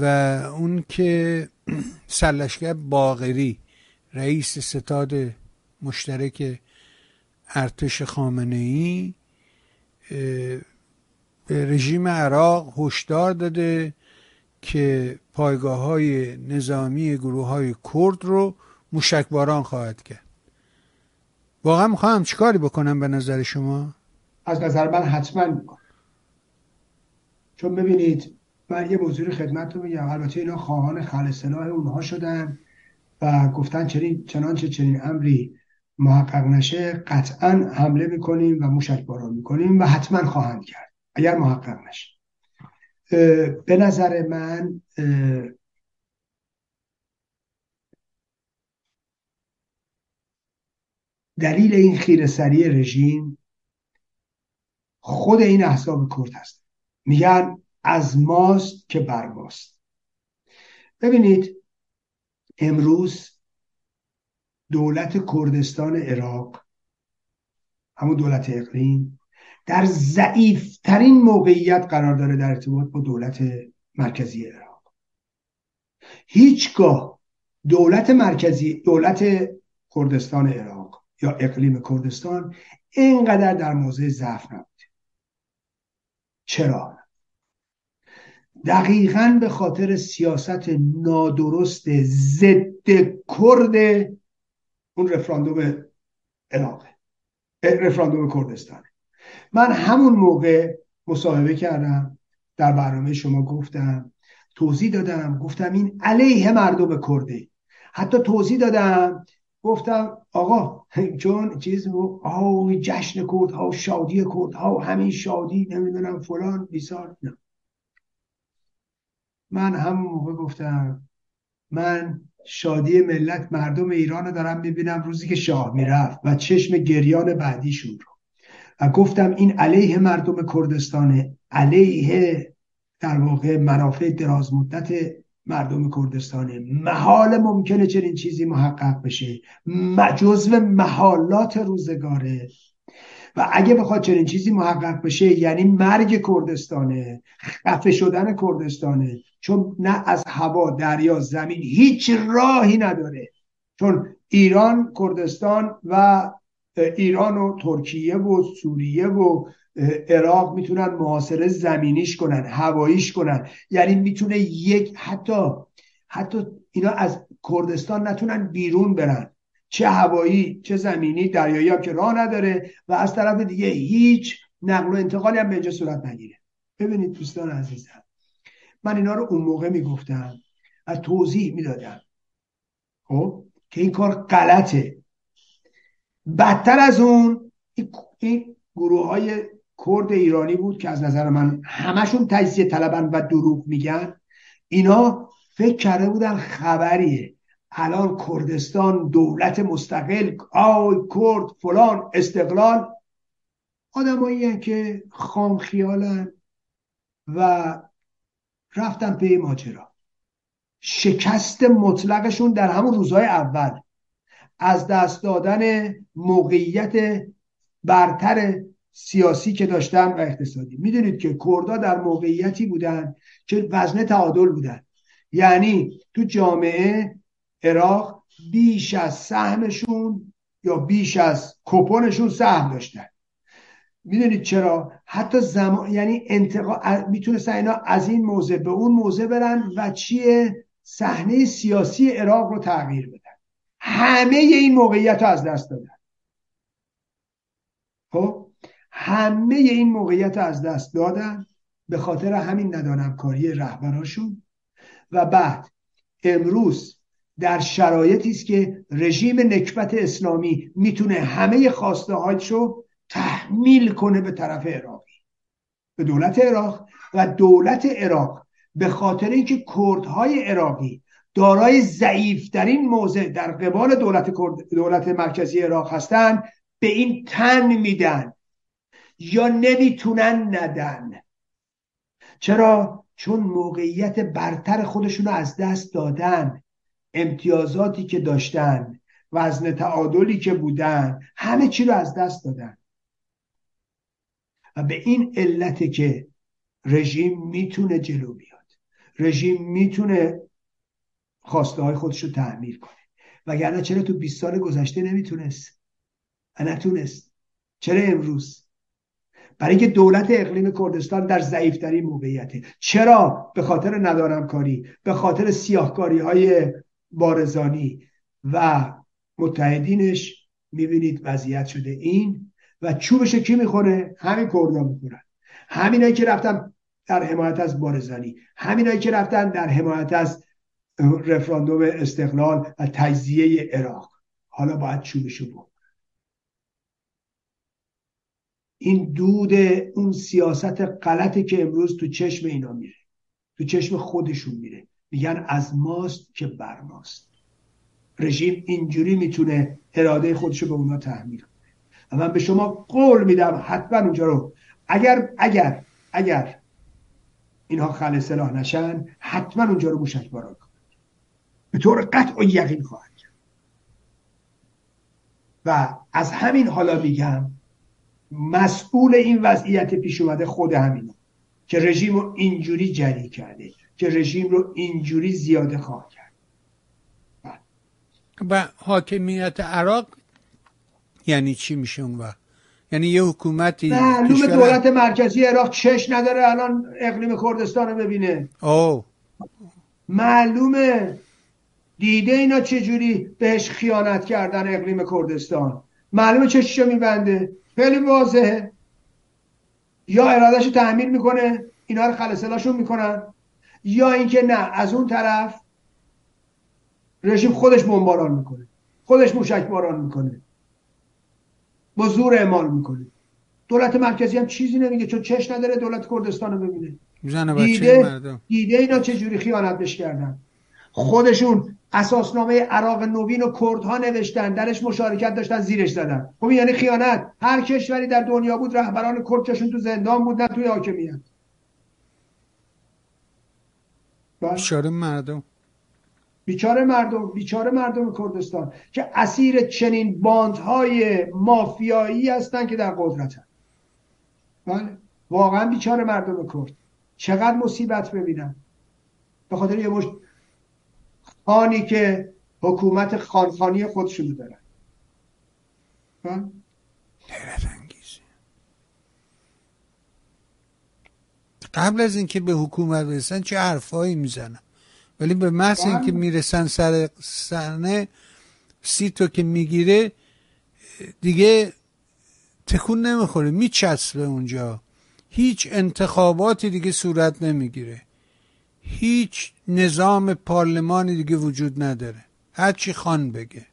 و اون که سرلشکر باغری رئیس ستاد مشترک ارتش خامنه ای به رژیم عراق هشدار داده که پایگاه های نظامی گروه های کرد رو موشکباران خواهد کرد. واقعا می‌خوام چیکاری بکنم به نظر شما؟ از نظر من حتما می‌کنم. چون ببینید من یه موضوع خدمت رو میگم. البته اینا خواهان خلصلاح اونها شدن و گفتن چنین چنانچه چنین امری محقق نشه قطعا حمله می‌کنیم و موشک باران می‌کنیم و حتما خواهند کرد اگر محقق نشه. به نظر من دلیل این خیرسری رژیم خود این احزاب کرد هست. میگن از ماست که بر ماست. ببینید امروز دولت کردستان عراق همون دولت اقلیم در ضعیفترین موقعیت قرار داره در ارتباط با دولت مرکزی عراق. هیچگاه دولت مرکزی دولت کردستان عراق یا اقلیم کردستان اینقدر در موضع ضعف نبوده. چرا؟ دقیقا به خاطر سیاست نادرست ضد کرد اون رفراندوم عراقه رفراندوم کردستانه من همون موقع مصاحبه کردم در برنامه شما گفتم توضیح دادم گفتم این علیه مردم کرده حتی توضیح دادم گفتم آقا چون چیز آه جشن کرد ها شادی کرد ها همین شادی نمی‌دونم فلان بیسار نه من همون موقع گفتم من شادی ملت مردم ایران رو دارم می‌بینم روزی که شاه می‌رفت و چشم گریان بعدیشون رو. و گفتم این علیه مردم کردستان علیه در واقع منافع دراز مدت مردم کردستانه محال ممکنه چنین چیزی محقق بشه. جزو محالات روزگاره. و اگه بخواد چنین چیزی محقق بشه یعنی مرگ کردستانه خفه شدن کردستانه. چون نه از هوا دریا زمین هیچ راهی نداره. چون ایران کردستان و ایران و ترکیه و سوریه و عراق می‌تونن محاصره زمینیش کنن هواییش کنن. یعنی می‌تونه یک حتی حتی اینا از کردستان نتونن بیرون برن. چه هوایی چه زمینی دریایی هم که راه نداره و از طرف دیگه هیچ نقل و انتقالی هم به اینجا صورت نگیره. ببینید دوستان عزیزم. من اینا رو اون موقع می‌گفتم از توضیح می‌دادم. خب؟ که این کار غلطه. بدتر از اون این گروه های کرد ایرانی بود که از نظر من همشون تجزیه طلبن و دروغ میگن. اینا فکر کرده بودن خبریه. الان کردستان دولت مستقل آی کرد فلان استقلال. آدمایی که خام خیالن و رفتن پی ماجرا. شکست مطلقشون در همون روزهای اول. از دست دادن موقعیت برتر سیاسی که داشتن و اقتصادی. می‌دونید که کردها در موقعیتی بودن که وزن تعادل بودن. یعنی تو جامعه عراق بیش از سهمشون یا بیش از کپونشون سهم داشتن. می‌دونید چرا؟ حتی زمان یعنی انتقا می‌تونستن اینا از این موضع به اون موضع برن و چیه صحنه سیاسی عراق رو تغییر بدن. همه این موقعیت رو از دست دادن. خب؟ همه این موقعیت رو از دست دادن به خاطر همین ندانم کاری رهبراشون. و بعد امروز در شرایطی است که رژیم نکبت اسلامی می‌تونه همه خواسته رو تحمیل کنه به طرف عراقی به دولت عراق و دولت عراق به خاطر اینکه کردهای عراقی دارای ضعیفترین موضع در قبال دولت, دولت مرکزی عراق هستند به این تن میدن یا نمی‌تونن ندن. چرا؟ چون موقعیت برتر خودشون رو از دست دادن. امتیازاتی که داشتن وزن تعادلی که بودن همه چی رو از دست دادن. و به این علت که رژیم می‌تونه جلو بیاد. رژیم می‌تونه خواسته های خودش رو تعمیر کنه. وگرنه چرا تو 20 سال گذشته نمی‌تونست؟ نتونست. چرا امروز؟ برای اینکه دولت اقلیم کردستان در ضعیفترین موقعیته. چرا؟ به خاطر ندارم کاری به خاطر سیاهکاری های بارزانی و متحدینش می‌بینید وضعیت شده. این و چوبش کی می‌خوره؟ همین کردا می‌خورن. همینایی که رفتن در حمایت از بارزانی همینایی که رفتن در حمایت از رفراندوم استقلال و تجزیه عراق. حالا باید چوبشو بود این دود اون سیاست غلطی که امروز تو چشم اینا میره تو چشم خودشون میره. میگن از ماست که بر ماست. رژیم اینجوری می‌تونه اراده خودش رو به اونا تحمیل کنه. و من به شما قول میدم حتما اونجا رو. اگر اگر اگر اینها خل سلاح نشن حتما اونجا رو موشک باران کنن. به طور قطع و یقین خواهد کرد. و از همین حالا میگم مسئول این وضعیت پیش اومده خود همینا که رژیم رو اینجوری جری کرده که رژیم رو اینجوری زیاده خواه کرد. و حاکمیت عراق یعنی چی میشه اون وقت یعنی یه حکومتی معلوم دولت مرکزی عراق چش نداره الان اقلیم کردستان رو ببینه. او معلومه. دیده اینا چجوری بهش خیانت کردن اقلیم کردستان؟ معلومه چششو میبنده؟ خیلی واضحه. یا ارادهش تعمیر می‌کنه اینا رو خلصلاشون می‌کنن یا اینکه نه از اون طرف رژیم خودش بمباران می‌کنه خودش موشک باران می‌کنه. با زور اعمال می‌کنه. دولت مرکزی هم چیزی نمیگه چون چش نداره دولت کردستان رو ببینه دیده, دیده اینا چجوری خیانت بش کردن؟ خودشون اساسنامه عراق نوین و کردها نوشتن درش مشارکت داشتن زیرش زدن. خب یعنی خیانت. هر کشوری در دنیا بود رهبران کردشون تو زندان بود نه توی حاکمیت. بیچاره مردم. بیچاره مردم بیچاره مردم کردستان که اسیر چنین باندهای مافیایی هستن که در قدرتن. بله واقعا بیچاره مردم کرد. چقدر مصیبت ببینن به خاطر یه مشت خانی که حکومت خانخانی خودشونو دارن. حیرت قبل از اینکه به حکومت برسن چه حرفایی می‌زنن؟ ولی به محض اینکه می‌رسن سر صحنه سیتو که می‌گیره دیگه تکون نمی‌خوره میچسبه اونجا. هیچ انتخاباتی دیگه صورت نمی‌گیره. هیچ نظام پارلمانی دیگه وجود نداره. هرچی خان بگه.